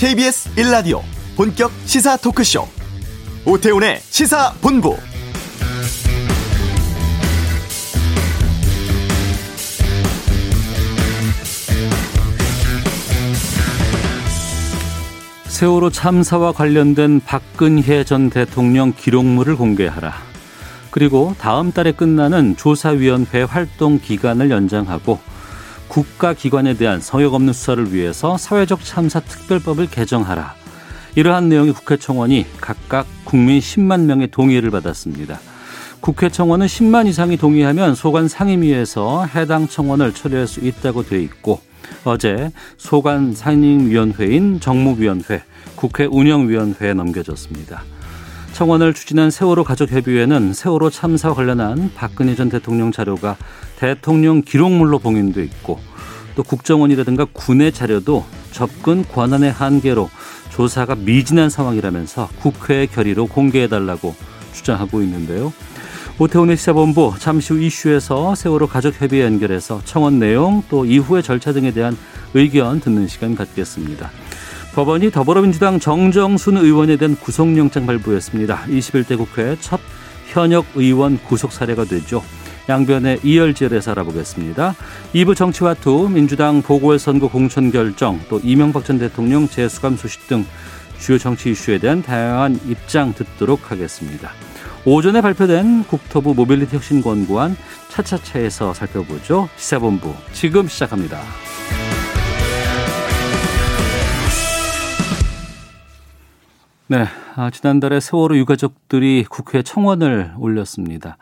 KBS 1라디오 본격 시사 토크쇼 오태훈의 시사본부 세월호 참사와 관련된 박근혜 전 대통령 기록물을 공개하라. 그리고 다음 달에 끝나는 조사위원회 활동 기간을 연장하고 국가기관에 대한 성역 없는 수사를 위해서 사회적 참사 특별법을 개정하라. 이러한 내용의 국회 청원이 각각 국민 10만 명의 동의를 받았습니다. 국회 청원은 10만 이상이 동의하면 소관 상임위에서 해당 청원을 처리할 수 있다고 돼 있고 어제 소관 상임위원회인 정무위원회, 국회 운영위원회에 넘겨졌습니다. 청원을 추진한 세월호 가족협의회는 세월호 참사와 관련한 박근혜 전 대통령 자료가 대통령 기록물로 봉인돼 있고 또 국정원이라든가 군의 자료도 접근 권한의 한계로 조사가 미진한 상황이라면서 국회의 결의로 공개해달라고 주장하고 있는데요. 오태훈의 시사본부 잠시 후 이슈에서 세월호 가족협의회 연결해서 청원 내용 또 이후의 절차 등에 대한 의견 듣는 시간 갖겠습니다. 법원이 더불어민주당 정정순 의원에 대한 구속영장 발부했습니다. 21대 국회 첫 현역 의원 구속 사례가 되죠. 양변의 이열지열에서 알아보겠습니다. 2부 정치와투, 민주당 보궐선거 공천 결정, 또 이명박 전 대통령 재수감 소식 등 주요 정치 이슈에 대한 다양한 입장 듣도록 하겠습니다. 오전에 발표된 국토부 모빌리티 혁신 권고안 차차차에서 살펴보죠. 시사본부 지금 시작합니다. 네, 아, 지난달에 세월호 유가족들이 국회 청원을 올렸습니다.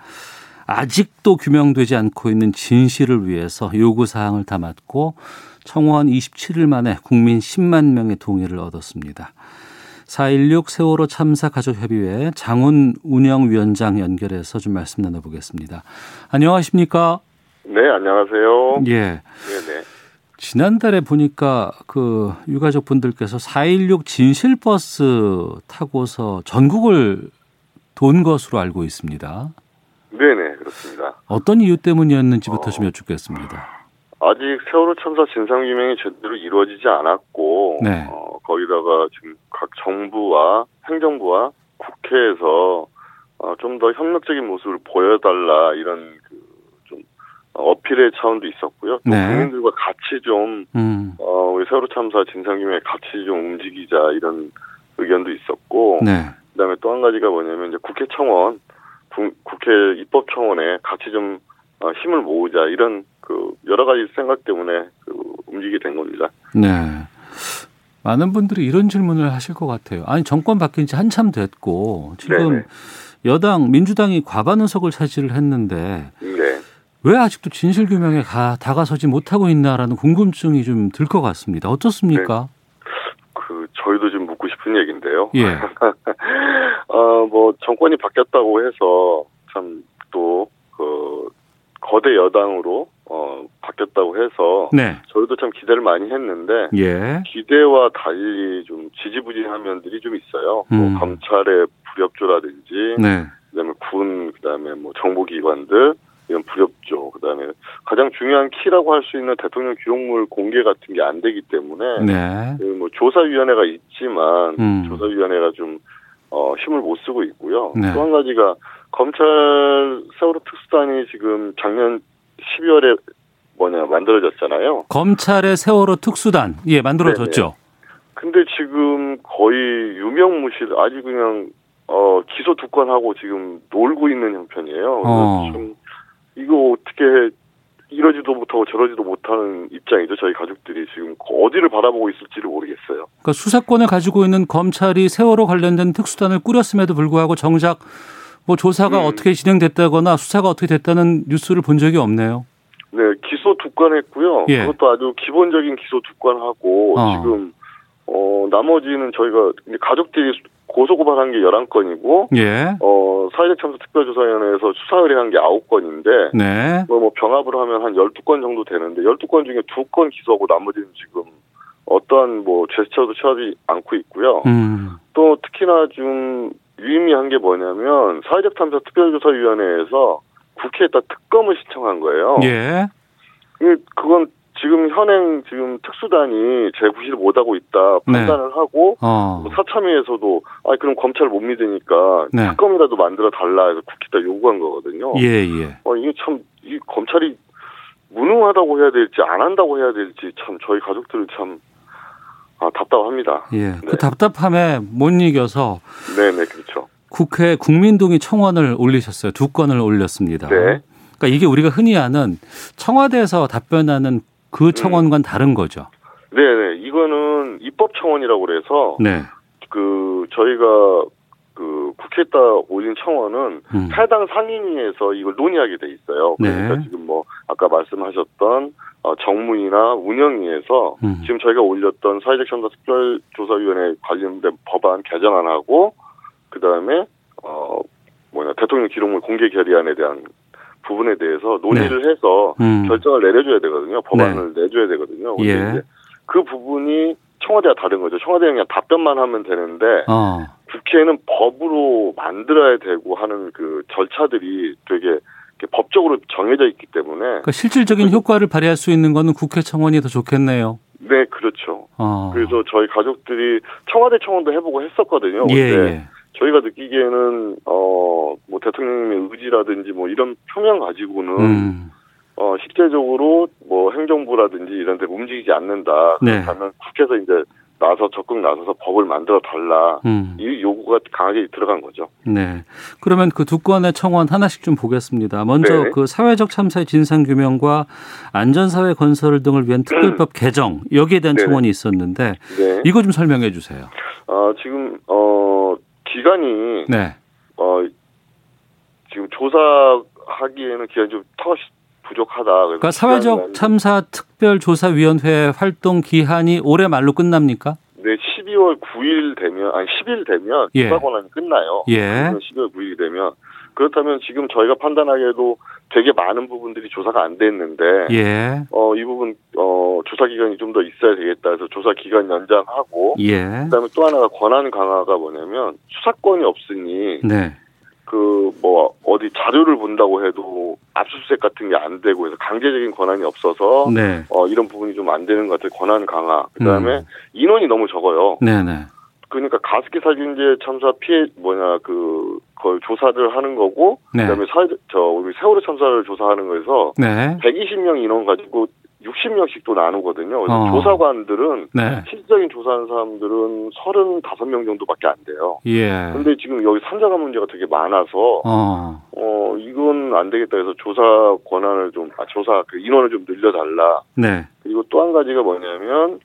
아직도 규명되지 않고 있는 진실을 위해서 요구 사항을 담았고 청원 27일 만에 국민 10만 명의 동의를 얻었습니다. 4.16 세월호 참사 가족협의회 장훈 운영위원장 연결해서 좀 말씀 나눠보겠습니다. 안녕하십니까? 네, 안녕하세요. 예. 네 네. 지난달에 보니까 그 유가족 분들께서 4.16 진실버스 타고서 전국을 돈 것으로 알고 있습니다. 네네, 그렇습니다. 어떤 이유 때문이었는지부터 어, 좀 여쭙겠습니다. 아직 세월호 참사 진상규명이 제대로 이루어지지 않았고, 네. 어, 거기다가 지금 각 정부와 행정부와 국회에서 어, 좀 더 협력적인 모습을 보여달라 이런 어필의 차원도 있었고요. 또 네. 국민들과 같이 좀 음. 어, 우리 세월호 참사 진상규명에 같이 좀 움직이자 이런 의견도 있었고, 네. 그 다음에 또 한 가지가 뭐냐면 이제 국회 청원, 국, 국회 입법청원에 같이 좀 어, 힘을 모으자 이런 그 여러 가지 생각 때문에 그 움직이게 된 겁니다. 네. 많은 분들이 이런 질문을 하실 것 같아요. 아니 정권 바뀐 지 한참 됐고 지금 네네. 여당 민주당이 과반 의석을 차지를 했는데 네. 왜 아직도 진실 규명에 가 다가서지 못하고 있나라는 궁금증이 좀 들 것 같습니다. 어떻습니까? 그 저희도 좀 묻고 싶은 얘기인데요. 예. 어뭐 정권이 바뀌었다고 해서 참 또 그 거대 여당으로 어 바뀌었다고 해서 네. 저희도 참 기대를 많이 했는데 예. 기대와 달리 좀 지지부진한 면들이 좀 있어요. 음. 뭐 검찰의 불협조라든지 네. 그다음에 군, 그다음에 뭐 정보기관들 이런 불협조, 그다음에 가장 중요한 키라고 할 수 있는 대통령 기록물 공개 같은 게 안 되기 때문에 네. 그뭐 조사위원회가 있지만 음. 조사위원회가 좀 어, 힘을 못 쓰고 있고요. 네. 또한 가지가 검찰 세월호 특수단이 지금 작년 12월에 뭐냐 만들어졌잖아요. 검찰의 세월호 특수단 예 만들어졌죠. 근데 지금 거의 유명무실 아주 그냥 어 기소 두 건 하고 지금 놀고 있는 형편이에요. 어. 좀 이거 어떻게 이러지도 못하고 저러지도 못하는 입장이죠. 저희 가족들이 지금 어디를 바라보고 있을지를 모르겠어요. 그러니까 수사권을 가지고 있는 검찰이 세월호 관련된 특수단을 꾸렸음에도 불구하고 정작 뭐 조사가 음. 어떻게 진행됐다거나 수사가 어떻게 됐다는 뉴스를 본 적이 없네요. 네, 기소 두 건 했고요. 예. 그것도 아주 기본적인 기소 두 건 하고 어. 지금 어 나머지는 저희가 가족들이 고소고발한 게 11건이고 예. 어 사회적 참사 특별조사위원회에서 수사 의뢰한 게 9건인데 네. 뭐, 뭐 병합을 하면 한 12건 정도 되는데 12건 중에 2건 기소하고 나머지는 지금 어떠한 뭐 제스처도 취하지 않고 있고요. 음. 또 특히나 좀 유의미한 게 뭐냐면 사회적 탐사 특별조사위원회에서 국회에다 특검을 신청한 거예요. 예. 그- 그건 지금 현행 지금 특수단이 제 구실을 못하고 있다 네. 판단을 하고 어. 뭐 사참위에서도 아 그럼 검찰 못 믿으니까 네. 특검이라도 만들어 달라 해서 국회에다 요구한 거거든요. 예, 예. 어 이게 참 이 검찰이 무능하다고 해야 될지 안 한다고 해야 될지 참 저희 가족들은 참 아, 답답합니다. 예. 네. 그 답답함에 못 이겨서 네네 그렇죠. 국회 국민동의 청원을 올리셨어요. 두 건을 올렸습니다. 네. 그러니까 이게 우리가 흔히 아는 청와대에서 답변하는 그 청원과는 다른 거죠. 네 네 이거는 입법 청원이라고 그래서 네. 그 저희가 그 국회에다 올린 청원은 음. 해당 상임위에서 이걸 논의하게 돼 있어요. 그러니까 네. 지금 뭐 아까 말씀하셨던 어, 정무위나 운영위에서 음. 지금 저희가 올렸던 사회적 첨단 특별조사위원회 관련된 법안 개정안하고 그 다음에 어 뭐냐 대통령 기록물 공개 결의안에 대한 부분에 대해서 논의를 해서 음. 결정을 내려줘야 되거든요. 법안을 내줘야 되거든요. 예. 이제 그 부분이 청와대와 다른 거죠. 청와대는 그냥 답변만 하면 되는데 어. 국회는 법으로 만들어야 되고 하는 그 절차들이 되게 법적으로 정해져 있기 때문에 그러니까 실질적인 효과를 발휘할 수 있는 거는 국회 청원이 더 좋겠네요. 네 그렇죠. 어. 그래서 저희 가족들이 청와대 청원도 해보고 했었거든요. 예, 예. 저희가 느끼기에는 어 뭐 대통령님의 의지라든지 뭐 이런 표명 가지고는 음. 어 실제적으로 뭐 행정부라든지 이런 데 움직이지 않는다. 네. 그렇다면 국회에서 이제 나서 적극 나서서 법을 만들어 달라. 음. 이 요구가 강하게 들어간 거죠. 네. 그러면 그 두 건의 청원 하나씩 좀 보겠습니다. 먼저 네. 그 사회적 참사의 진상 규명과 안전사회 건설 등을 위한 특별법 개정 여기에 대한 음. 네네. 청원이 있었는데 네. 이거 좀 설명해 주세요. 어 지금 어 기간이 네. 어 지금 조사하기에는 기간이 좀 턱이 부족하다. 그러니까 사회적 참사 특별조사위원회 활동 기한이 올해 말로 끝납니까? 네, 12월 9일 되면 아니 10일 되면 예. 조사 권한이 끝나요. 예. 그러면 12월 9일이 되면 그렇다면 지금 저희가 판단하기에도 되게 많은 부분들이 조사가 안 됐는데 예. 어 이 부분 어 조사 기간이 좀 더 있어야 되겠다 해서 조사 기간 연장하고 예. 그다음에 또 하나가 권한 강화가 뭐냐면 수사권이 없으니 네. 그뭐 어디 자료를 본다고 해도 압수수색 같은 게 안 되고 해서 강제적인 권한이 없어서 네. 어 이런 부분이 좀 안 되는 것 같아요. 권한 강화. 그다음에 음. 인원이 너무 적어요. 네, 네. 그러니까 가습기 살균제 참사 피해 뭐냐 그 그걸 조사를 하는 거고 네. 그다음에 사회 저 우리 세월호 참사를 조사하는 거에서 네. 120명 인원 가지고 60명씩 또 나누거든요. 그래서 어. 조사관들은 네. 실질적인 조사하는 사람들은 35명 정도밖에 안 돼요. 예. 근데 지금 여기 산자가 문제가 되게 많아서 어. 어 이건 안 되겠다 해서 조사 권한을 좀 아, 조사 그 인원을 좀 늘려달라. 네. 그리고 또 한 가지가 뭐냐면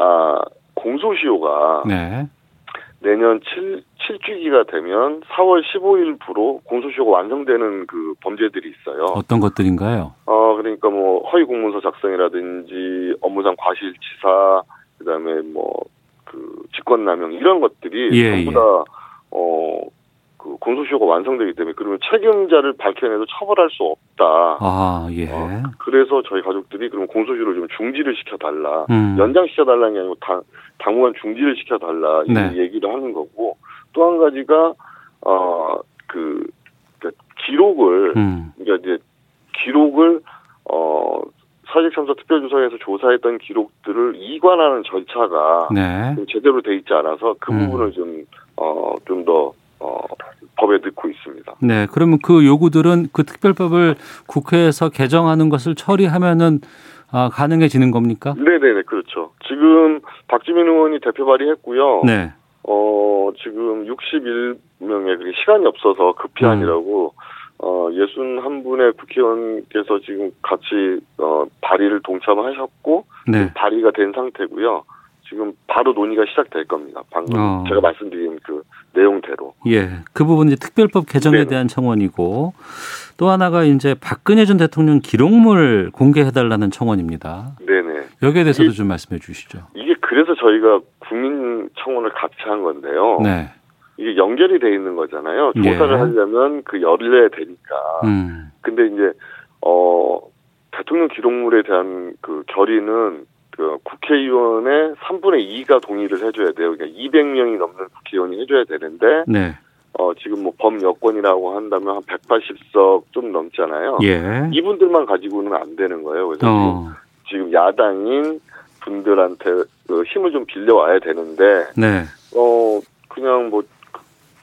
아 공소시효가 네. 내년 7, 7주기가 되면 4월 15일부로 공소시효가 완성되는 그 범죄들이 있어요. 어떤 것들인가요? 어, 그러니까 뭐 허위 공문서 작성이라든지 업무상 과실치사, 그 다음에 뭐 그 직권남용 이런 것들이 예, 전부 예. 다, 어, 그 공소시효가 완성되기 때문에 그러면 책임자를 밝혀내도 처벌할 수 없다. 아, 예. 어, 그래서 저희 가족들이 그럼 공소시효를 좀 중지를 시켜달라. 음. 연장시켜달라는 게 아니고 당, 당분간 중지를 시켜달라 이 네. 얘기를 하는 거고 또 한 가지가 어그 그러니까 기록을 음. 그러니까 이제 기록을 어 사직 참사 특별조사에서 조사했던 기록들을 이관하는 절차가 네. 좀 제대로 돼 있지 않아서 그 음. 부분을 좀어 좀 더 어, 법에 넣고 있습니다. 네. 그러면 그 요구들은 그 특별법을 국회에서 개정하는 것을 처리하면은 아, 가능해지는 겁니까? 네네네 그렇죠. 지금 박지민 의원이 대표 발의했고요. 네. 어, 지금 61명의 그 시간이 없어서 급히 음. 아니라고, 어, 61분의 국회의원께서 지금 같이, 어, 발의를 동참하셨고, 네. 발의가 된 상태고요. 지금 바로 논의가 시작될 겁니다. 방금 어. 제가 말씀드린 그 내용대로. 예. 그 부분이 특별법 개정에 네네. 대한 청원이고 또 하나가 이제 박근혜 전 대통령 기록물 공개해달라는 청원입니다. 네네. 여기에 대해서도 이게- 좀 말씀해 주시죠. 이게 그래서 저희가 국민 청원을 같이 한 건데요. 네. 이게 연결이 돼 있는 거잖아요. 예. 조사를 하려면 그 열려야 되니까. 음. 근데 이제 어 대통령 기록물에 대한 그 결의는 그 국회의원의 3분의 2가 동의를 해줘야 돼요. 그러니까 200명이 넘는 국회의원이 해줘야 되는데 네. 어 지금 뭐 범여권이라고 한다면 한 180석 좀 넘잖아요. 예. 이분들만 가지고는 안 되는 거예요. 그래서 어. 지금, 야당인 분들한테 그 힘을 좀 빌려와야 되는데 네. 어 그냥 뭐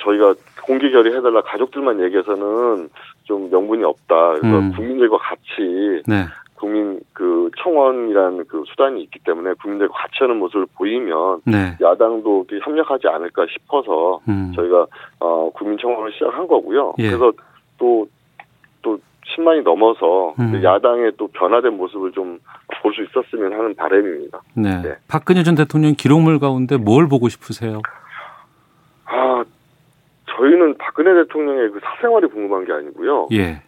저희가 공개 결의해달라 가족들만 얘기해서는 좀 명분이 없다. 그래서 음. 국민들과 같이 네. 국민 그 청원이라는 그 수단이 있기 때문에 국민들과 같이 하는 모습을 보이면 네. 야당도 협력하지 않을까 싶어서 음. 저희가 어 국민 청원을 시작한 거고요. 예. 그래서 또또 10만이 넘어서 음. 야당의 또 변화된 모습을 좀 볼 수 있었으면 하는 바람입니다. 네. 네. 박근혜 전 대통령 기록물 가운데 뭘 보고 싶으세요? 아 저희는 박근혜 대통령의 그 사생활이 궁금한 게 아니고요. 예.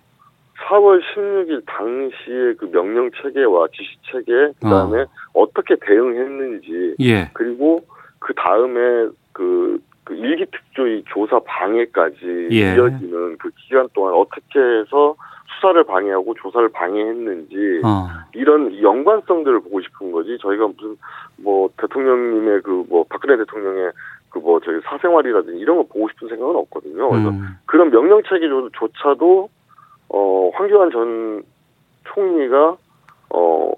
4월 16일 당시의 그 명령 체계와 지시 체계 그다음에 어. 떻게 대응했는지 예. 그리고 그 다음에 그, 그 일기 특조위 조사 방해까지 예. 이어지는 그 기간 동안 어떻게 해서 수사를 방해하고 조사를 방해했는지 어. 이런 연관성들을 보고 싶은 거지 저희가 무슨 뭐 대통령님의 그 뭐 박근혜 대통령의 그 뭐 저희 사생활이라든지 이런 거 보고 싶은 생각은 없거든요. 그래서 음. 그런 명령 체계조차도 어 황교안 전 총리가 어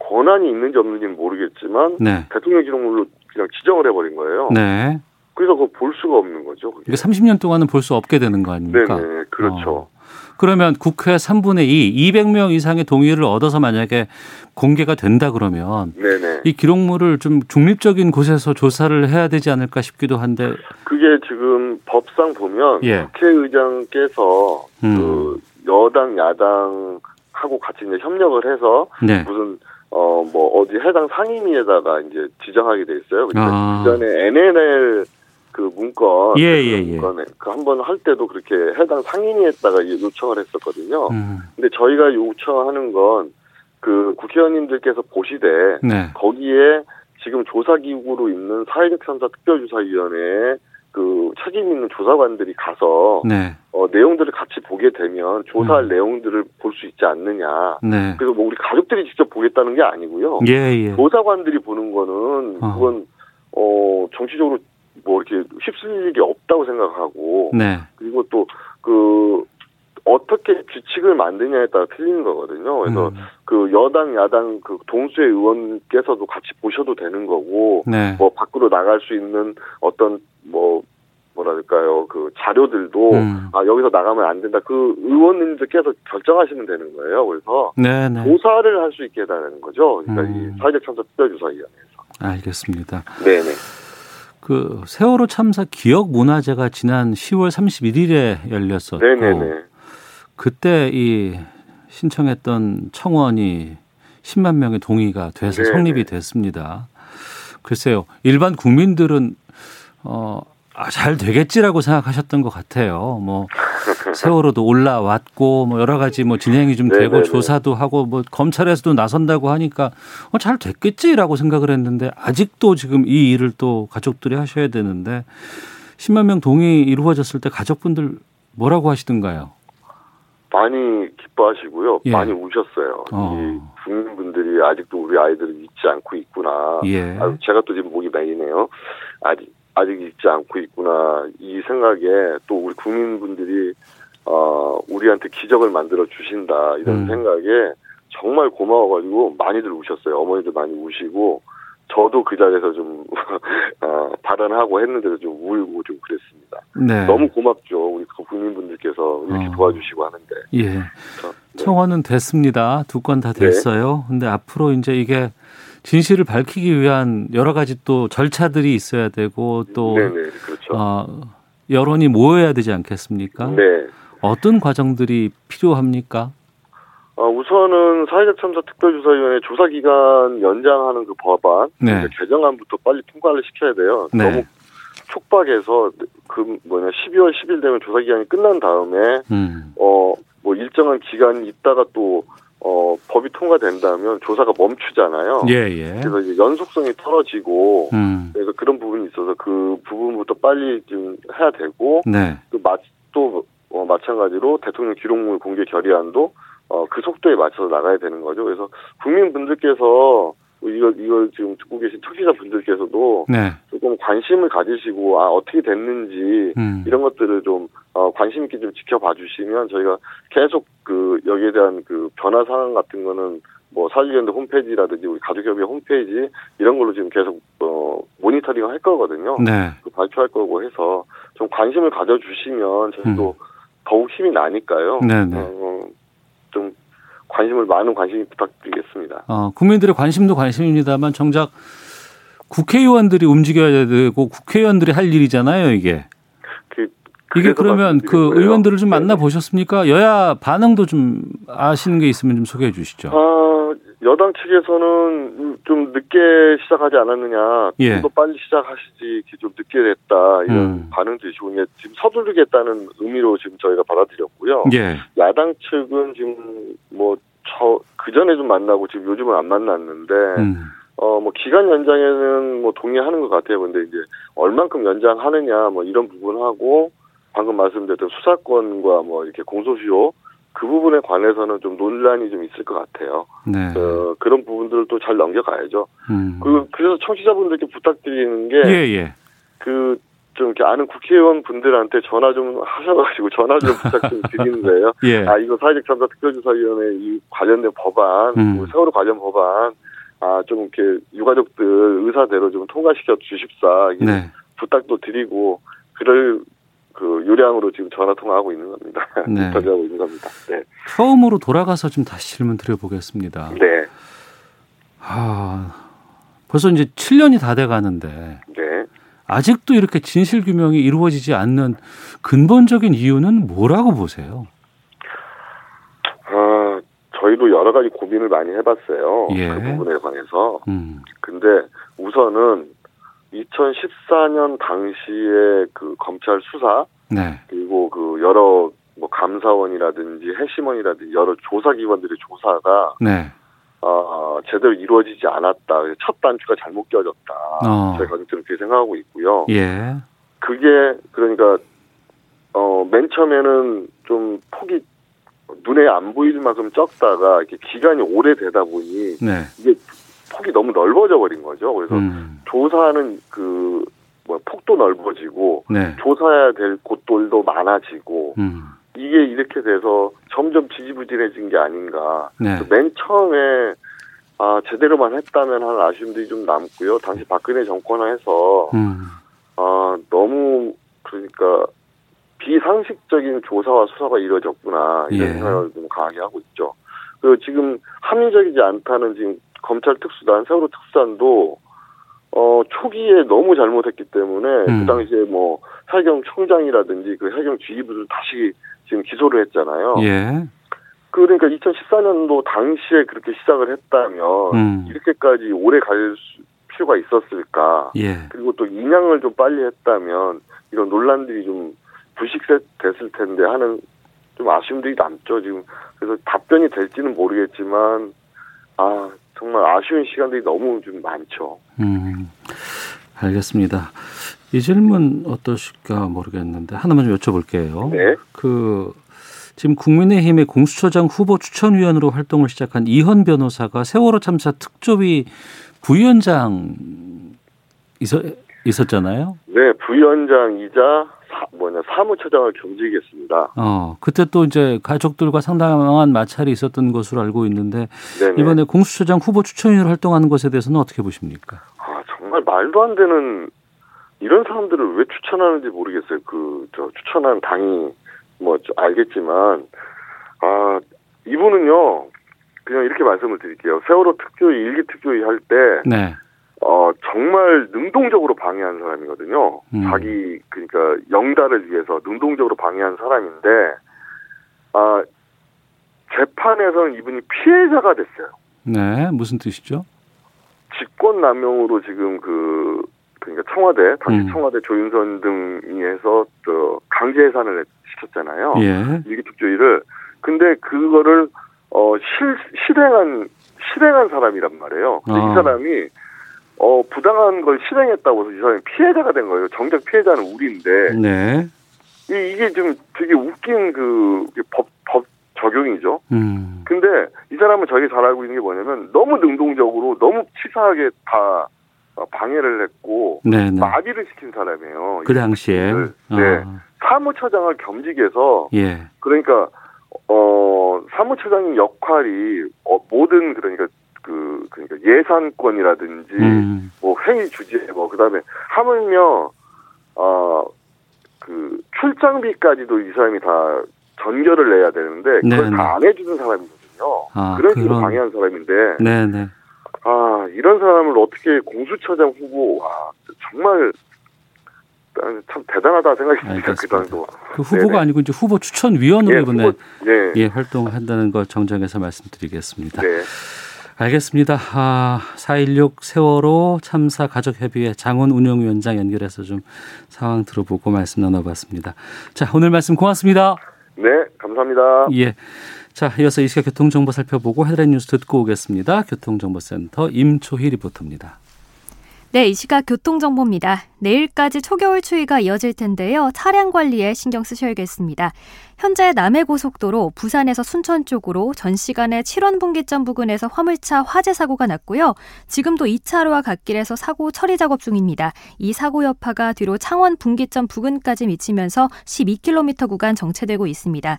권한이 있는지 없는지는 모르겠지만 네. 대통령 기록물로 그냥 지정을 해버린 거예요. 네. 그래서 그거 볼 수가 없는 거죠. 그게. 이게 30년 동안은 볼 수 없게 되는 거 아닙니까? 네네 그렇죠. 어. 그러면 국회 3분의 2, 200명 이상의 동의를 얻어서 만약에 공개가 된다 그러면 네네. 이 기록물을 좀 중립적인 곳에서 조사를 해야 되지 않을까 싶기도 한데 그게 지금 법상 보면 예. 국회의장께서 음. 그 여당 야당하고 같이 이제 협력을 해서 네. 무슨 어 뭐 어디 해당 상임위에다가 이제 지정하게 돼 있어요. 그러니까 아. 전에 NNL 그 문건 예, 그 예, 예. 문건에 그 한 번 할 때도 그렇게 해당 상임위에다가 이 요청을 했었거든요. 음. 근데 저희가 요청하는 건 그 국회의원님들께서 보시되 네. 거기에 지금 조사기구로 있는 사회적 참사 특별조사위원회에 그 책임 있는 조사관들이 가서 네. 어, 내용들을 같이 보게 되면 조사할 음. 내용들을 볼 수 있지 않느냐. 네. 그래서 뭐 우리 가족들이 직접 보겠다는 게 아니고요. 예, 예. 조사관들이 보는 거는 어. 그건 어 정치적으로 뭐 이렇게 휩쓸릴 일이 없다고 생각하고 네. 그리고 또 그 어떻게 규칙을 만드냐에 따라 틀리는 거거든요. 그래서 음. 그 여당 야당 그 동수의 의원께서도 같이 보셔도 되는 거고 네. 뭐 밖으로 나갈 수 있는 어떤 뭐 뭐랄까요 그 자료들도 음. 아 여기서 나가면 안 된다 그 의원님들께서 결정하시면 되는 거예요. 그래서 네, 네. 조사를 할 수 있게 해달라는 거죠. 그러니까 음. 이 사회적 참사 특별조사위원회에서. 알겠습니다. 네네. 그 세월호 참사 기억 문화제가 지난 10월 31일에 열렸었고 네네네. 그때 이 신청했던 청원이 10만 명의 동의가 돼서 네네. 성립이 됐습니다. 글쎄요. 일반 국민들은 어, 아, 잘 되겠지라고 생각하셨던 것 같아요. 뭐 세월호도 올라왔고 뭐 여러 가지 뭐 진행이 좀 되고 네네네. 조사도 하고 뭐 검찰에서도 나선다고 하니까 어, 잘 됐겠지라고 생각을 했는데 아직도 지금 이 일을 또 가족들이 하셔야 되는데 10만 명 동의 이루어졌을 때 가족분들 뭐라고 하시던가요? 많이 기뻐하시고요. 예. 많이 우셨어요. 어. 이 국민분들이 아직도 우리 아이들을 잊지 않고 있구나. 예. 아유, 제가 또 지금 목이 메이네요. 아직 아직 잊지 않고 있구나. 이 생각에 또 우리 국민분들이 어 우리한테 기적을 만들어 주신다 이런 음. 생각에 정말 고마워가지고 많이들 우셨어요. 어머니들 많이 우시고 저도 그 자리에서 좀 어, 발언하고 했는데도 좀 울고 좀 그랬습니다. 네. 너무 고맙죠. 우리 국민분들께서 이렇게 어. 도와주시고 하는데. 예. 저, 네. 청원은 됐습니다. 두 건 다 됐어요. 근데 앞으로 이제 이게 진실을 밝히기 위한 여러 가지 또 절차들이 있어야 되고 또 네네 그렇죠. 어, 여론이 모여야 되지 않겠습니까? 네. 어떤 과정들이 필요합니까? 어, 우선은 사회적 참사 특별조사위원회 조사 기간 연장하는 그 법안 네. 그 개정안부터 빨리 통과를 시켜야 돼요. 네. 너무 촉박해서 그 뭐냐 12월 10일 되면 조사 기간이 끝난 다음에 음. 어뭐 일정한 기간 있다가 또 어, 법이 통과된다면 조사가 멈추잖아요. 예, 예. 그래서 이제 연속성이 떨어지고 음. 그래서 그런 부분이 있어서 그 부분부터 빨리 좀 해야 되고 네. 또, 마, 또 어, 마찬가지로 대통령 기록물 공개 결의안도 어, 그 속도에 맞춰서 나가야 되는 거죠. 그래서 국민분들께서 이걸 이걸 지금 듣고 계신 청취자 분들께서도 네. 조금 관심을 가지시고 아 어떻게 됐는지 음. 이런 것들을 좀 어, 관심 있게 좀 지켜봐 주시면 저희가 계속 그 여기에 대한 그 변화 상황 같은 거는 뭐 사주연대 홈페이지라든지 우리 가족협의 홈페이지 이런 걸로 지금 계속 어 모니터링을 할 거거든요. 네. 그 발표할 거고 해서 좀 관심을 가져주시면 저희도 음. 더욱 힘이 나니까요. 네 네. 어, 좀 관심을 많은 관심 부탁드리겠습니다. 어, 국민들의 관심도 관심입니다만 정작 국회의원들이 움직여야 되고 국회의원들이 할 일이잖아요, 이게. 그, 이게 그러면 그. 의원들을 좀 만나 네. 보셨습니까? 여야 반응도 좀 아시는 게 있으면 좀 소개해 주시죠. 아, 여당 측에서는 좀 늦게 시작하지 않았느냐, 예. 좀더 빨리 시작하시지, 이렇게 좀 늦게 됐다, 이런 음. 반응들이 지금 지금 서두르겠다는 의미로 지금 저희가 받아들였고요. 예. 야당 측은 지금 뭐, 저, 그 전에 좀 만나고 지금 요즘은 안 만났는데, 음. 어, 뭐, 기간 연장에는 뭐 동의하는 것 같아요. 근데 이제, 얼만큼 연장하느냐, 뭐, 이런 부분하고, 방금 말씀드렸던 수사권과 뭐, 이렇게 공소시효, 그 부분에 관해서는 좀 논란이 좀 있을 것 같아요. 네. 어, 그런 부분들을 또 잘 넘겨가야죠. 음. 그, 그래서 청취자분들께 부탁드리는 게, 예, 예. 그, 좀 이렇게 아는 국회의원 분들한테 전화 좀 하셔가지고 전화 좀 부탁 좀 드리는 거예요. 예. 아, 이거 사회적 참사 특별조사위원회 이 관련된 법안, 음. 그 세월호 관련 법안, 아, 좀 이렇게 유가족들 의사대로 좀 통과시켜 주십사. 이 네. 부탁도 드리고, 그럴 그 요량으로 지금 전화 통화하고 있는 겁니다. 네. 인터뷰하고 있는 겁니다. 네. 처음으로 돌아가서 좀 다시 질문 드려보겠습니다. 네. 아, 벌써 이제 7년이 다 돼 가는데 네. 아직도 이렇게 진실 규명이 이루어지지 않는 근본적인 이유는 뭐라고 보세요? 아, 저희도 여러 가지 고민을 많이 해봤어요. 예. 그 부분에 관해서. 음. 근데 우선은 2014년 당시에 그 검찰 수사 네. 그리고 그 여러 뭐 감사원이라든지 해심원이라든지 여러 조사기관들의 조사가 네. 어, 제대로 이루어지지 않았다. 첫 단추가 잘못 껴졌다. 어. 저희 가족들은 그렇게 생각하고 있고요. 예. 그게 그러니까 어, 맨 처음에는 좀 폭이 눈에 안 보일 만큼 적다가 이렇게 기간이 오래되다 보니 네. 이게 폭이 너무 넓어져 버린 거죠. 그래서 음. 조사하는 그, 뭐, 폭도 넓어지고, 네. 조사해야 될 곳들도 많아지고, 음. 이게 이렇게 돼서 점점 지지부진해진 게 아닌가. 네. 맨 처음에, 아, 제대로만 했다면 하는 아쉬움들이 좀 남고요. 당시 박근혜 정권 하에서, 음. 아, 너무, 그러니까, 비상식적인 조사와 수사가 이루어졌구나. 이런 예. 생각을 좀 강하게 하고 있죠. 그리고 지금 합리적이지 않다는 지금 검찰 특수단, 세월호 특수단도 어 초기에 너무 잘못했기 때문에 음. 그 당시에 뭐 해경 총장이라든지 그 해경 지휘부를 다시 지금 기소를 했잖아요. 예. 그러니까 2014년도 당시에 그렇게 시작을 했다면 음. 이렇게까지 오래 갈 수- 필요가 있었을까? 예. 그리고 또 인양을 좀 빨리 했다면 이런 논란들이 좀 불식됐을 텐데 하는 좀 아쉬움들이 남죠 지금 그래서 답변이 될지는 모르겠지만 아 정말 아쉬운 시간들이 너무 좀 많죠. 음. 알겠습니다. 이 질문 어떠실까 모르겠는데 하나만 좀 여쭤볼게요. 네. 그 지금 국민의힘의 공수처장 후보 추천위원으로 활동을 시작한 이현 변호사가 세월호 참사 특조위 부위원장 있었, 있었잖아요. 네 부위원장이자 사, 뭐냐 사무처장을 겸직했습니다. 어 그때 또 이제 가족들과 상당한 마찰이 있었던 것으로 알고 있는데 네네. 이번에 공수처장 후보 추천위원으로 활동하는 것에 대해서는 어떻게 보십니까? 아 정말 말도 안 되는 이런 사람들을 왜 추천하는지 모르겠어요. 그 저 추천한 당이 뭐저 알겠지만 아 이분은요 그냥 이렇게 말씀을 드릴게요. 세월호 특조위 일기 특조위 할때 네. 어, 정말 능동적으로 방해한 사람이거든요. 음. 자기, 그러니까 영달을 위해서 능동적으로 방해한 사람인데, 아, 재판에서는 이분이 피해자가 됐어요. 네. 무슨 뜻이죠? 직권남용으로 지금 그, 그러니까 청와대, 당시 음. 청와대 조윤선 등이 해서, 저, 강제해산을 시켰잖아요. 예. 일기특조위를. 근데 그거를, 어, 실, 실행한, 실행한 사람이란 말이에요. 근데 아. 이 사람이, 어, 부당한 걸 실행했다고 해서 이 사람이 피해자가 된 거예요. 정작 피해자는 우리인데, 네. 이, 이게 좀 되게 웃긴 그, 법, 법 적용이죠. 음. 근데 이 사람은 저희가 잘 알고 있는 게 뭐냐면, 너무 능동적으로, 너무 치사하게 다 어, 방해를 했고, 네, 네. 마비를 시킨 사람이에요. 그 당시에. 네. 어. 사무처장을 겸직해서, 예. 그러니까 어, 사무처장님 역할이 어, 모든 그러니까 그 그러니까 예산권이라든지 음. 뭐 회의 주제 뭐 그다음에 하물며 어그 출장비까지도 이 사람이 다 전결을 내야 되는데 그걸. 다 안 해주는 사람이거든요. 아, 그런 식으로 방해한 사람인데 네네. 아 이런 사람을 어떻게 공수처장 후보 와 정말 참 대단하다 생각이 듭니다. 그 알겠습니다. 정도. 그 후보가 네네. 아니고 이제 후보 추천위원으로 예, 이번에 후보, 예, 예, 활동을 한다는 걸 정정해서 말씀드리겠습니다. 네. 알겠습니다. 아, 4.16 세월호 참사 가족협의회 장원 운영위원장 연결해서 좀 상황 들어보고 말씀 나눠봤습니다. 자, 오늘 말씀 고맙습니다. 네, 감사합니다. 예. 자, 이어서 이 시각 교통정보 살펴보고 헤드라인 뉴스 듣고 오겠습니다. 교통정보센터 임초희 리포터입니다. 네, 이 시각 교통정보입니다. 내일까지 초겨울 추위가 이어질 텐데요. 차량 관리에 신경 쓰셔야겠습니다. 현재 남해고속도로 부산에서 순천 쪽으로 전 시간에 7원 분기점 부근에서 화물차 화재 사고가 났고요. 지금도 2차로와 갓길에서 사고 처리 작업 중입니다. 이 사고 여파가 뒤로 창원 분기점 부근까지 미치면서 12km 구간 정체되고 있습니다.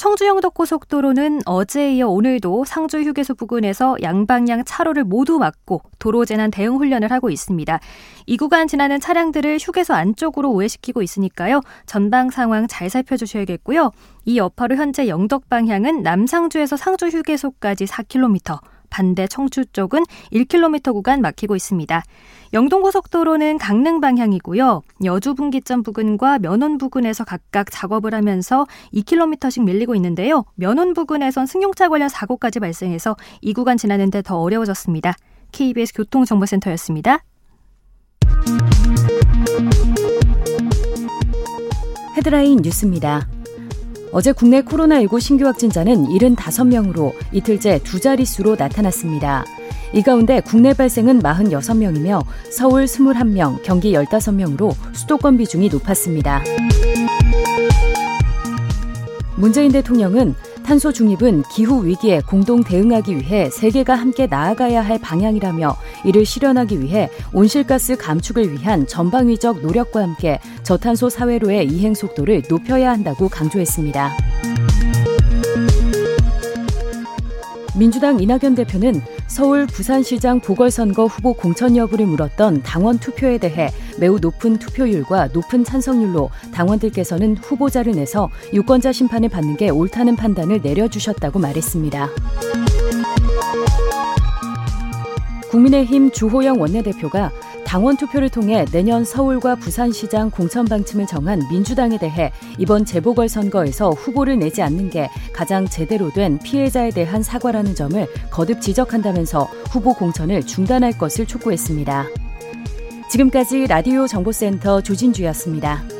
청주 영덕고속도로는 어제에 이어 오늘도 상주 휴게소 부근에서 양방향 차로를 모두 막고 도로 재난 대응 훈련을 하고 있습니다. 이 구간 지나는 차량들을 휴게소 안쪽으로 우회시키고 있으니까요. 전방 상황 잘 살펴주셔야겠고요. 이 여파로 현재 영덕 방향은 남상주에서 상주 휴게소까지 4km, 반대 청주 쪽은 1km 구간 막히고 있습니다. 영동고속도로는 강릉 방향이고요. 여주 분기점 부근과 면원 부근에서 각각 작업을 하면서 2km씩 밀리고 있는데요. 면원 부근에선 승용차 관련 사고까지 발생해서 이 구간 지나는데 더 어려워졌습니다. KBS 교통정보센터였습니다. 헤드라인 뉴스입니다. 어제 국내 코로나19 신규 확진자는 75명으로 이틀째 두 자릿수로 나타났습니다. 이 가운데 국내 발생은 46명이며 서울 21명, 경기 15명으로 수도권 비중이 높았습니다. 문재인 대통령은 탄소 중립은 기후 위기에 공동 대응하기 위해 세계가 함께 나아가야 할 방향이라며 이를 실현하기 위해 온실가스 감축을 위한 전방위적 노력과 함께 저탄소 사회로의 이행 속도를 높여야 한다고 강조했습니다. 민주당 이낙연 대표는 서울 부산시장 보궐선거 후보 공천 여부를 물었던 당원 투표에 대해 매우 높은 투표율과 높은 찬성률로 당원들께서는 후보자를 내서 유권자 심판을 받는 게 옳다는 판단을 내려주셨다고 말했습니다. 국민의힘 주호영 원내대표가 당원 투표를 통해 내년 서울과 부산시장 공천 방침을 정한 민주당에 대해 이번 재보궐선거에서 후보를 내지 않는 게 가장 제대로 된 피해자에 대한 사과라는 점을 거듭 지적한다면서 후보 공천을 중단할 것을 촉구했습니다. 지금까지 라디오 정보센터 조진주였습니다.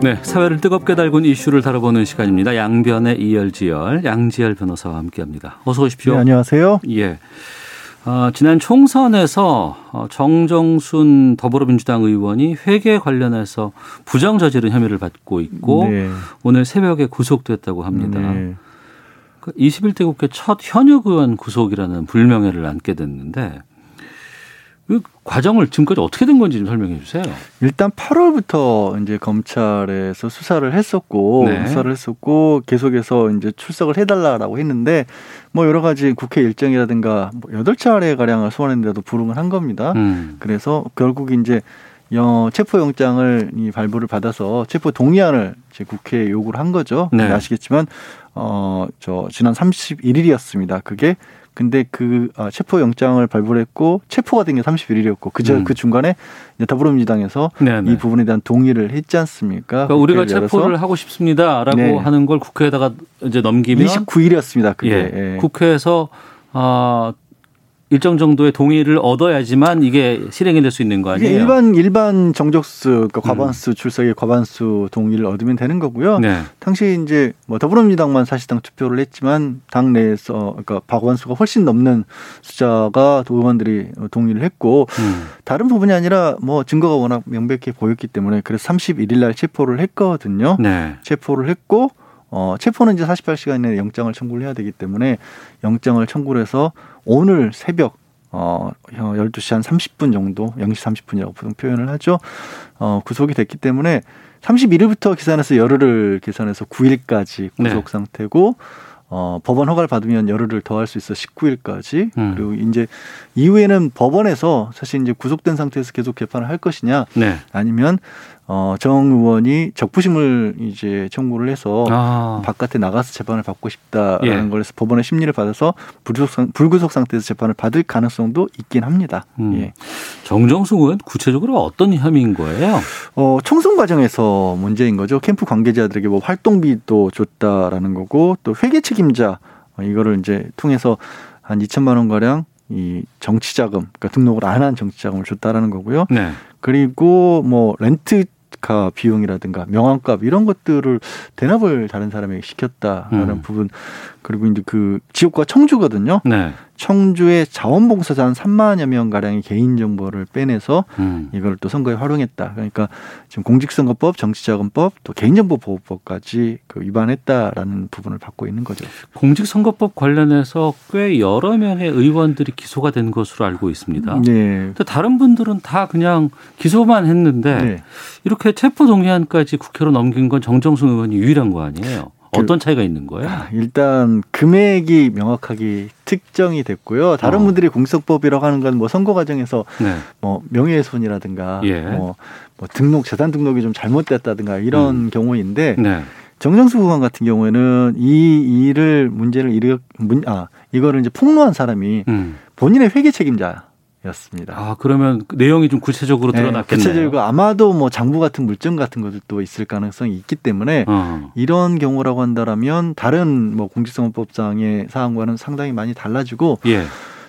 네, 사회를 뜨겁게 달군 이슈를 다뤄보는 시간입니다. 양변의 이열지열, 양지열 변호사와 함께합니다. 어서 오십시오. 네, 안녕하세요. 예. 어, 지난 총선에서 어, 정정순 더불어민주당 의원이 회계 관련해서 부정 저지른 혐의를 받고 있고 네. 오늘 새벽에 구속됐다고 합니다. 네. 그 21대 국회 첫 현역 의원 구속이라는 불명예를 안게 됐는데 그 과정을 지금까지 어떻게 된 건지 좀 설명해 주세요. 일단 8월부터 이제 검찰에서 수사를 했었고 네. 수사를 했었고 계속해서 이제 출석을 해달라라고 했는데 뭐 여러 가지 국회 일정이라든가 뭐 여덟 차례 가량을 소환했는데도 불응을 한 겁니다. 음. 그래서 결국 이제 영 체포영장을 이 발부를 받아서 체포 동의안을 제 국회에 요구를 한 거죠. 네. 아시겠지만 어 저 지난 31일이었습니다. 그게 근데 그 아, 체포 영장을 발부를 했고 체포가 된 게 31일이었고 그저 음. 그 중간에 이제 더불어민주당에서 네, 네. 이 부분에 대한 동의를 했지 않습니까? 그러니까 우리가 열어서 체포를 하고 싶습니다라고 네. 하는 걸 국회에다가 이제 넘기면 29일이었습니다. 그게 예, 예. 국회에서 아 일정 정도의 동의를 얻어야지만 이게 실행이 될 수 있는 거 아니에요? 일반 일반 정족수 그러니까 과반수 음. 출석의 과반수 동의를 얻으면 되는 거고요. 네. 당시 이제 뭐 더불어민주당만 사실상 투표를 했지만 당 내에서 그러니까 과반수가 훨씬 넘는 숫자가 의원들이 동의를 했고 음. 다른 부분이 아니라 뭐 증거가 워낙 명백히 보였기 때문에 그래서 31일 날 체포를 했거든요. 네. 체포를 했고 어, 체포는 이제 48시간 이내에 영장을 청구를 해야 되기 때문에 영장을 청구를 해서 오늘 새벽 어, 12시 한 30분 정도, 0시 30분이라고 보통 표현을 하죠. 어, 구속이 됐기 때문에 31일부터 계산해서 열흘을 계산해서 9일까지 구속 네. 상태고 어, 법원 허가를 받으면 열흘을 더 할 수 있어 19일까지. 음. 그리고 이제 이후에는 법원에서 사실 이제 구속된 상태에서 계속 개판을 할 것이냐 네. 아니면 어, 정 의원이 적부심을 이제 청구를 해서 아. 바깥에 나가서 재판을 받고 싶다라는 예. 걸 해서 법원의 심리를 받아서 불구속, 불구속 상태에서 재판을 받을 가능성도 있긴 합니다. 음. 예. 정정수 의원 구체적으로 어떤 혐의인 거예요? 어, 총선 과정에서 문제인 거죠. 캠프 관계자들에게 뭐 활동비도 줬다라는 거고 또 회계 책임자 어, 이거를 이제 통해서 한 2천만 원 가량 이 정치 자금, 그러니까 등록을 안 한 정치 자금을 줬다라는 거고요. 네. 그리고 뭐 렌트 렌트카 비용이라든가 명함값 이런 것들을 대납을 다른 사람에게 시켰다라는 음. 부분 그리고 이제 그 지역과 청주거든요. 네. 청주의 자원봉사자 한 3만여 명 가량의 개인 정보를 빼내서 음. 이걸 또 선거에 활용했다. 그러니까 지금 공직선거법, 정치자금법, 또 개인정보보호법까지 그 위반했다라는 부분을 받고 있는 거죠. 공직선거법 관련해서 꽤 여러 명의 의원들이 기소가 된 것으로 알고 있습니다. 네. 다른 분들은 다 그냥 기소만 했는데 네. 이렇게 체포 동의안까지 국회로 넘긴 건 정정순 의원이 유일한 거 아니에요? 그 어떤 차이가 있는 거예요? 아, 일단 금액이 명확하게 특정이 됐고요. 다른 어. 분들이 공석법이라고 하는 건 뭐 선거 과정에서 네. 뭐 명예훼손이라든가 예. 뭐, 뭐 등록 재산 등록이 좀 잘못됐다든가 이런 음. 경우인데 네. 정정수 의원 같은 경우에는 이 일을 문제를 일으 아 이거를 이제 폭로한 사람이 음. 본인의 회계 책임자 였습니다. 아 그러면 그 내용이 좀 구체적으로 네, 드러났겠네요. 구체적으로 아마도 뭐 장부 같은 물증 같은 것들도 있을 가능성이 있기 때문에 어. 이런 경우라고 한다라면 다른 뭐 공직선거법상의 사항과는 상당히 많이 달라지고 예.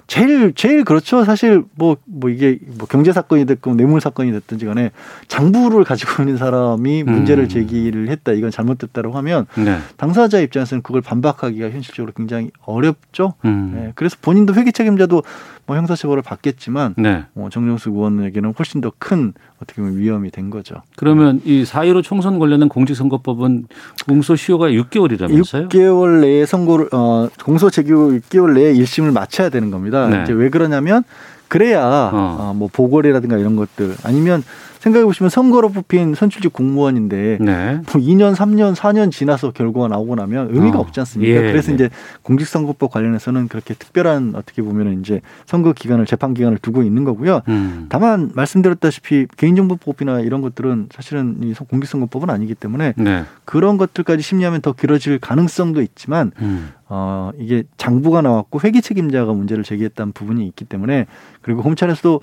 제일 제일 그렇죠. 사실 뭐뭐 뭐 이게 뭐 경제 사건이 됐건 뇌물 사건이 됐든지 간에 장부를 가지고 있는 사람이 문제를 음. 제기를 했다. 이건 잘못됐다고 하면 네. 당사자 입장에서는 그걸 반박하기가 현실적으로 굉장히 어렵죠. 음. 네. 그래서 본인도 회계 책임자도 뭐 형사처벌을 받겠지만 네. 어, 정정수 의원에게는 훨씬 더 큰 어떻게 보면 위험이 된 거죠. 그러면 이4.15 총선 관련된 공직선거법은 공소시효가 6개월이라면서요? 6개월 내에 선고를 어, 공소 제기후 6개월 내에 1심을 마쳐야 되는 겁니다. 네. 이제 왜 그러냐면 그래야 어. 어, 뭐 보궐이라든가 이런 것들 아니면 생각해 보시면 선거로 뽑힌 선출직 공무원인데 네. 뭐 2년, 3년, 4년 지나서 결과가 나오고 나면 의미가 어. 없지 않습니까? 예, 그래서 예. 이제 공직선거법 관련해서는 그렇게 특별한 어떻게 보면은 이제 선거 기간을 재판 기간을 두고 있는 거고요. 음. 다만 말씀드렸다시피 개인정보법이나 이런 것들은 사실은 이 공직선거법은 아니기 때문에 네. 그런 것들까지 심리하면 더 길어질 가능성도 있지만 음. 어, 이게 장부가 나왔고 회계 책임자가 문제를 제기했다는 부분이 있기 때문에 그리고 검찰에서도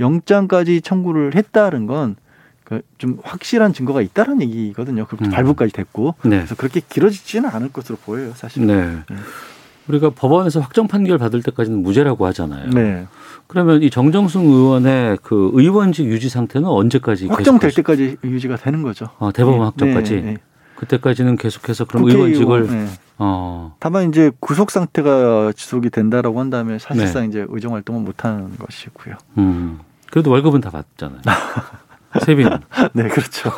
영장까지 청구를 했다는 건그좀 확실한 증거가 있다는 얘기거든요. 그리고 음. 발부까지 됐고 네. 그래서 그렇게 길어지지는 않을 것으로 보여요, 사실. 네. 네. 우리가 법원에서 확정 판결 받을 때까지는 무죄라고 하잖아요. 네. 그러면 이 정정승 의원의 그 의원직 유지 상태는 언제까지 확정될 때까지 유지가 되는 거죠. 어, 대법원 네. 확정까지. 네. 그때까지는 계속해서 그럼 의원직을 네. 어. 다만 이제 구속 상태가 지속이 된다라고 한다면 사실상 네. 이제 의정 활동은 못 하는 것이고요. 음. 그래도 월급은 다 받잖아요. 세비는. 네, 그렇죠.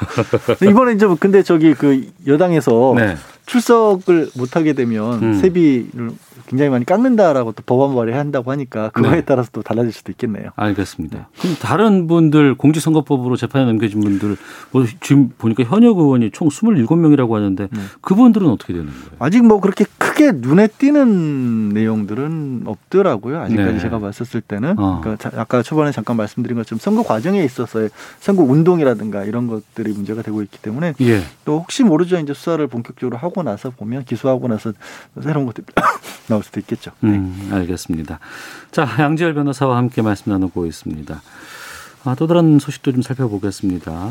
이번에 이제 뭐 근데 저기 그 여당에서 네. 출석을 못 하게 되면 음. 세비를 굉장히 많이 깎는다라고 또 법안 발의한다고 하니까 그거에 네. 따라서 또 달라질 수도 있겠네요. 알겠습니다. 네. 그럼 다른 분들 공직선거법으로 재판에 넘겨진 분들 뭐 지금 보니까 현역 의원이 총 27명이라고 하는데 네. 그분들은 어떻게 되는 거예요? 아직 뭐 그렇게 크게 눈에 띄는 내용들은 없더라고요. 아직까지 네. 제가 봤었을 때는 어. 그러니까 아까 초반에 잠깐 말씀드린 것처럼 선거 과정에 있어서의 선거 운동이라든가 이런 것들이 문제가 되고 있기 때문에 예. 또 혹시 모르죠. 이제 수사를 본격적으로 하고 나서 보면 기소하고 나서 새로운 것들 나올 수도 있겠죠. 네. 음, 알겠습니다. 자, 양지열 변호사와 함께 말씀 나누고 있습니다. 아, 또 다른 소식도 좀 살펴보겠습니다.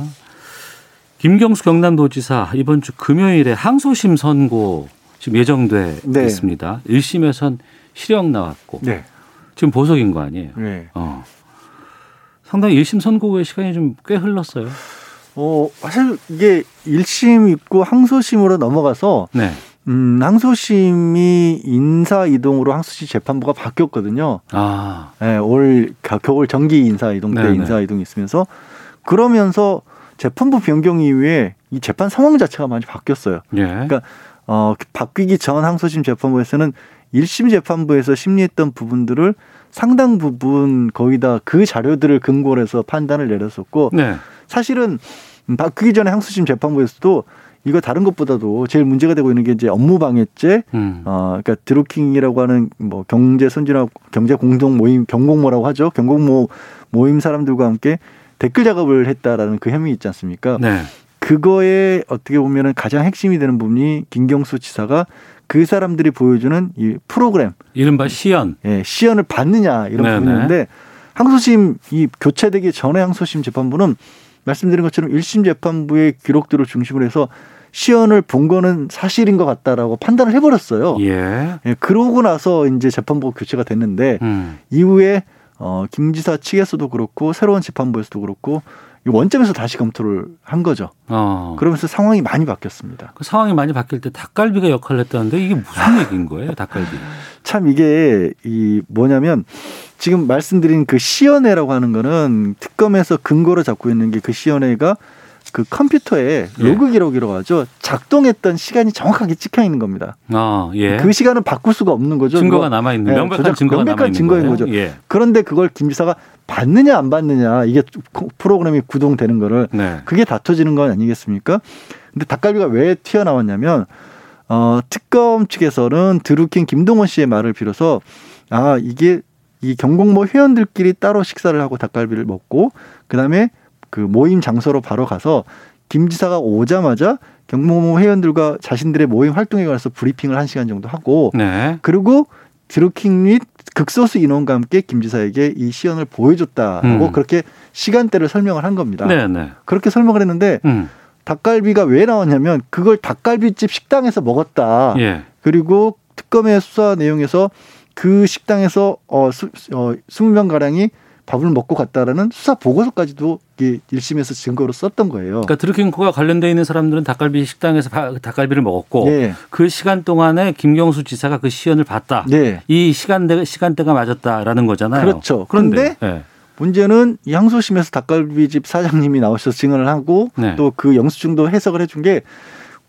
김경수 경남도지사 이번 주 금요일에 항소심 선고 지금 예정돼 네. 있습니다. 1심에선 실형 나왔고 네. 지금 보석인 거 아니에요? 네. 어. 상당히 1심 선고의 시간이 좀 꽤 흘렀어요. 어, 사실 이게 1심 있고 항소심으로 넘어가서 네. 음, 항소심이 인사 이동으로 항소심 재판부가 바뀌었거든요. 아. 네, 올 겨울 정기 인사 이동 때 네네. 인사 이동이 있으면서 그러면서 재판부 변경 이후에 이 재판 상황 자체가 많이 바뀌었어요. 예. 그러니까 어, 바뀌기 전 항소심 재판부에서는 1심 재판부에서 심리했던 부분들을 상당 부분 거의 다 그 자료들을 근거로 해서 판단을 내렸었고 네. 사실은 바뀌기 전에 항소심 재판부에서도 이거 다른 것보다도 제일 문제가 되고 있는 게 이제 업무 방해죄, 음. 어, 그러니까 드루킹이라고 하는 뭐 경제 선진화 경제 공동 모임 경공모라고 하죠. 경공모 모임 사람들과 함께 댓글 작업을 했다라는 그 혐의 있지 않습니까? 네. 그거에 어떻게 보면은 가장 핵심이 되는 부분이 김경수 지사가 그 사람들이 보여주는 이 프로그램 이른바 시연 예, 시연을 받느냐 이런 네네. 부분인데 항소심 이 교체되기 전에 항소심 재판부는 말씀드린 것처럼 1심 재판부의 기록들을 중심으로 해서 시연을 본 거는 사실인 것 같다라고 판단을 해버렸어요. 예. 예 그러고 나서 이제 재판부가 교체가 됐는데 음. 이후에 어, 김 지사 측에서도 그렇고 새로운 재판부에서도 그렇고 원점에서 다시 검토를 한 거죠. 어. 그러면서 상황이 많이 바뀌었습니다. 그 상황이 많이 바뀔 때 닭갈비가 역할을 했다는데 이게 무슨 얘기인 거예요, 닭갈비? 참 이게 이 뭐냐면 지금 말씀드린 그 시연회라고 하는 거는 특검에서 근거로 잡고 있는 게 그 시연회가 그 컴퓨터에 예. 로그 기록이라고 하죠. 작동했던 시간이 정확하게 찍혀 있는 겁니다. 아, 예. 그 시간은 바꿀 수가 없는 거죠. 증거가 남아 있는 예, 명백한 증거가 명백한 증거인 거예요? 거죠. 예. 그런데 그걸 김 지사가 받느냐 안 받느냐 이게 프로그램이 구동되는 거를 네. 그게 다퉈지는 건 아니겠습니까? 근데 닭갈비가 왜 튀어나왔냐면 어, 특검 측에서는 드루킹 김동원 씨의 말을 빌어서 아 이게 이 경공모 회원들끼리 따로 식사를 하고 닭갈비를 먹고 그다음에 그 모임 장소로 바로 가서 김 지사가 오자마자 경무모 회원들과 자신들의 모임 활동에 관해서 브리핑을 한 시간 정도 하고 네. 그리고 드루킹 및 극소수 인원과 함께 김 지사에게 이 시연을 보여줬다고 음. 그렇게 시간대를 설명을 한 겁니다. 네, 네. 그렇게 설명을 했는데 음. 닭갈비가 왜 나왔냐면 그걸 닭갈비집 식당에서 먹었다. 예. 그리고 특검의 수사 내용에서 그 식당에서 어, 수, 어 20명 가량이 밥을 먹고 갔다라는 수사 보고서까지도 이게 1심에서 증거로 썼던 거예요. 그러니까 드루킹코가 관련돼 있는 사람들은 닭갈비 식당에서 닭갈비를 먹었고 네. 그 시간 동안에 김경수 지사가 그 시연을 봤다. 네. 이 시간대 시간대가 맞았다라는 거잖아요. 그렇죠. 그런데 네. 문제는 이 항소심에서 닭갈비집 사장님이 나오셔서 증언을 하고 네. 또그 영수증도 해석을 해준 게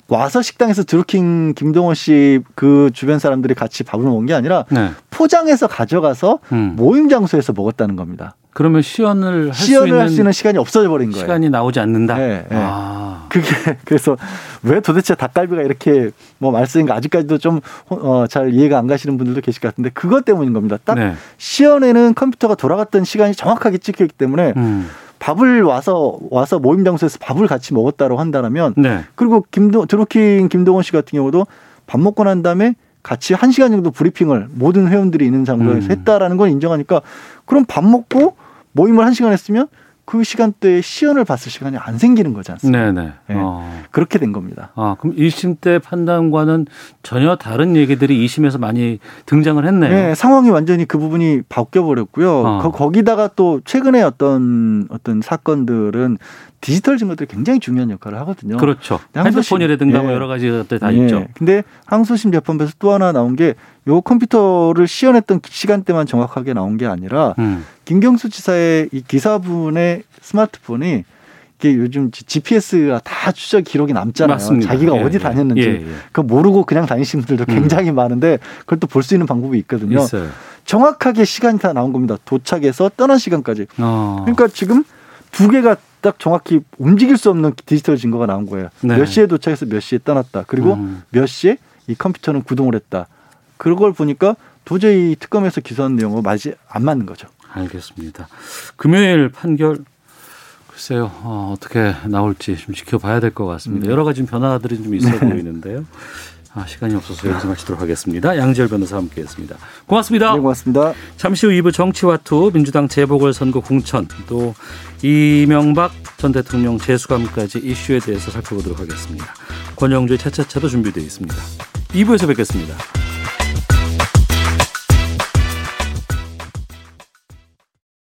와서 식당에서 드루킹 김동원 씨 그 주변 사람들이 같이 밥을 먹은 게 아니라 네. 포장해서 가져가서 음. 모임 장소에서 먹었다는 겁니다. 그러면 시연을 할 시연을 할 수 있는 시간이 없어져 버린 거예요. 시간이 나오지 않는다. 네, 네. 아. 그게 그래서 왜 도대체 닭갈비가 이렇게 뭐 말씀인가 아직까지도 좀잘 어, 이해가 안 가시는 분들도 계실 것 같은데 그것 때문인 겁니다. 딱 네. 시연에는 컴퓨터가 돌아갔던 시간이 정확하게 찍혀 있기 때문에. 음. 밥을 와서 와서 모임 장소에서 밥을 같이 먹었다고 한다면 네. 그리고 김도 드루킹 김동원 씨 같은 경우도 밥 먹고 난 다음에 같이 한 시간 정도 브리핑을 모든 회원들이 있는 장소에서 음. 했다라는 걸 인정하니까 그럼 밥 먹고 모임을 한 시간 했으면 그 시간대에 시연을 봤을 시간이 안 생기는 거지 않습니까? 네네. 네. 어. 그렇게 된 겁니다. 아, 그럼 1심 때 판단과는 전혀 다른 얘기들이 2심에서 많이 등장을 했네요. 네, 상황이 완전히 그 부분이 바뀌어 버렸고요. 어. 거기다가 또 최근에 어떤 어떤 사건들은 디지털 증거들이 굉장히 중요한 역할을 하거든요. 그렇죠. 핸드폰이라든가 뭐 예. 여러 가지 것들 다 예. 있죠. 근데 항소심 재판부에서 또 하나 나온 게 요 컴퓨터를 시연했던 시간대만 정확하게 나온 게 아니라 음. 김경수 지사의 이 기사분의 스마트폰이 이게 요즘 GPS가 다 추적 기록이 남잖아요. 맞습니다. 자기가 예, 어디 예. 다녔는지 예, 예. 그 모르고 그냥 다니시는 분들도 음. 굉장히 음. 많은데 그걸 또 볼 수 있는 방법이 있거든요. 있어요. 정확하게 시간이 다 나온 겁니다. 도착해서 떠난 시간까지. 어. 그러니까 지금 두 개가 딱 정확히 움직일 수 없는 디지털 증거가 나온 거예요. 네. 몇 시에 도착해서 몇 시에 떠났다. 그리고 음. 몇 시에 이 컴퓨터는 구동을 했다. 그걸 보니까 도저히 특검에서 기소한 내용과 맞이 안 맞는 거죠. 알겠습니다. 금요일 판결 글쎄요 어, 떻게 나올지 좀 지켜봐야 될 것 같습니다. 음. 여러 가지 변화들이 좀 있어 네. 보이는데요. 아, 시간이 없어서 여기서 마치도록 하겠습니다. 양지열 변호사 함께했습니다. 고맙습니다. 네, 고맙습니다. 잠시 후 2부 정치와투 민주당 재보궐선거 공천 또 이명박 전 대통령 재수감까지 이슈에 대해서 살펴보도록 하겠습니다. 권영주의 차차차도 준비되어 있습니다. 2부에서 뵙겠습니다.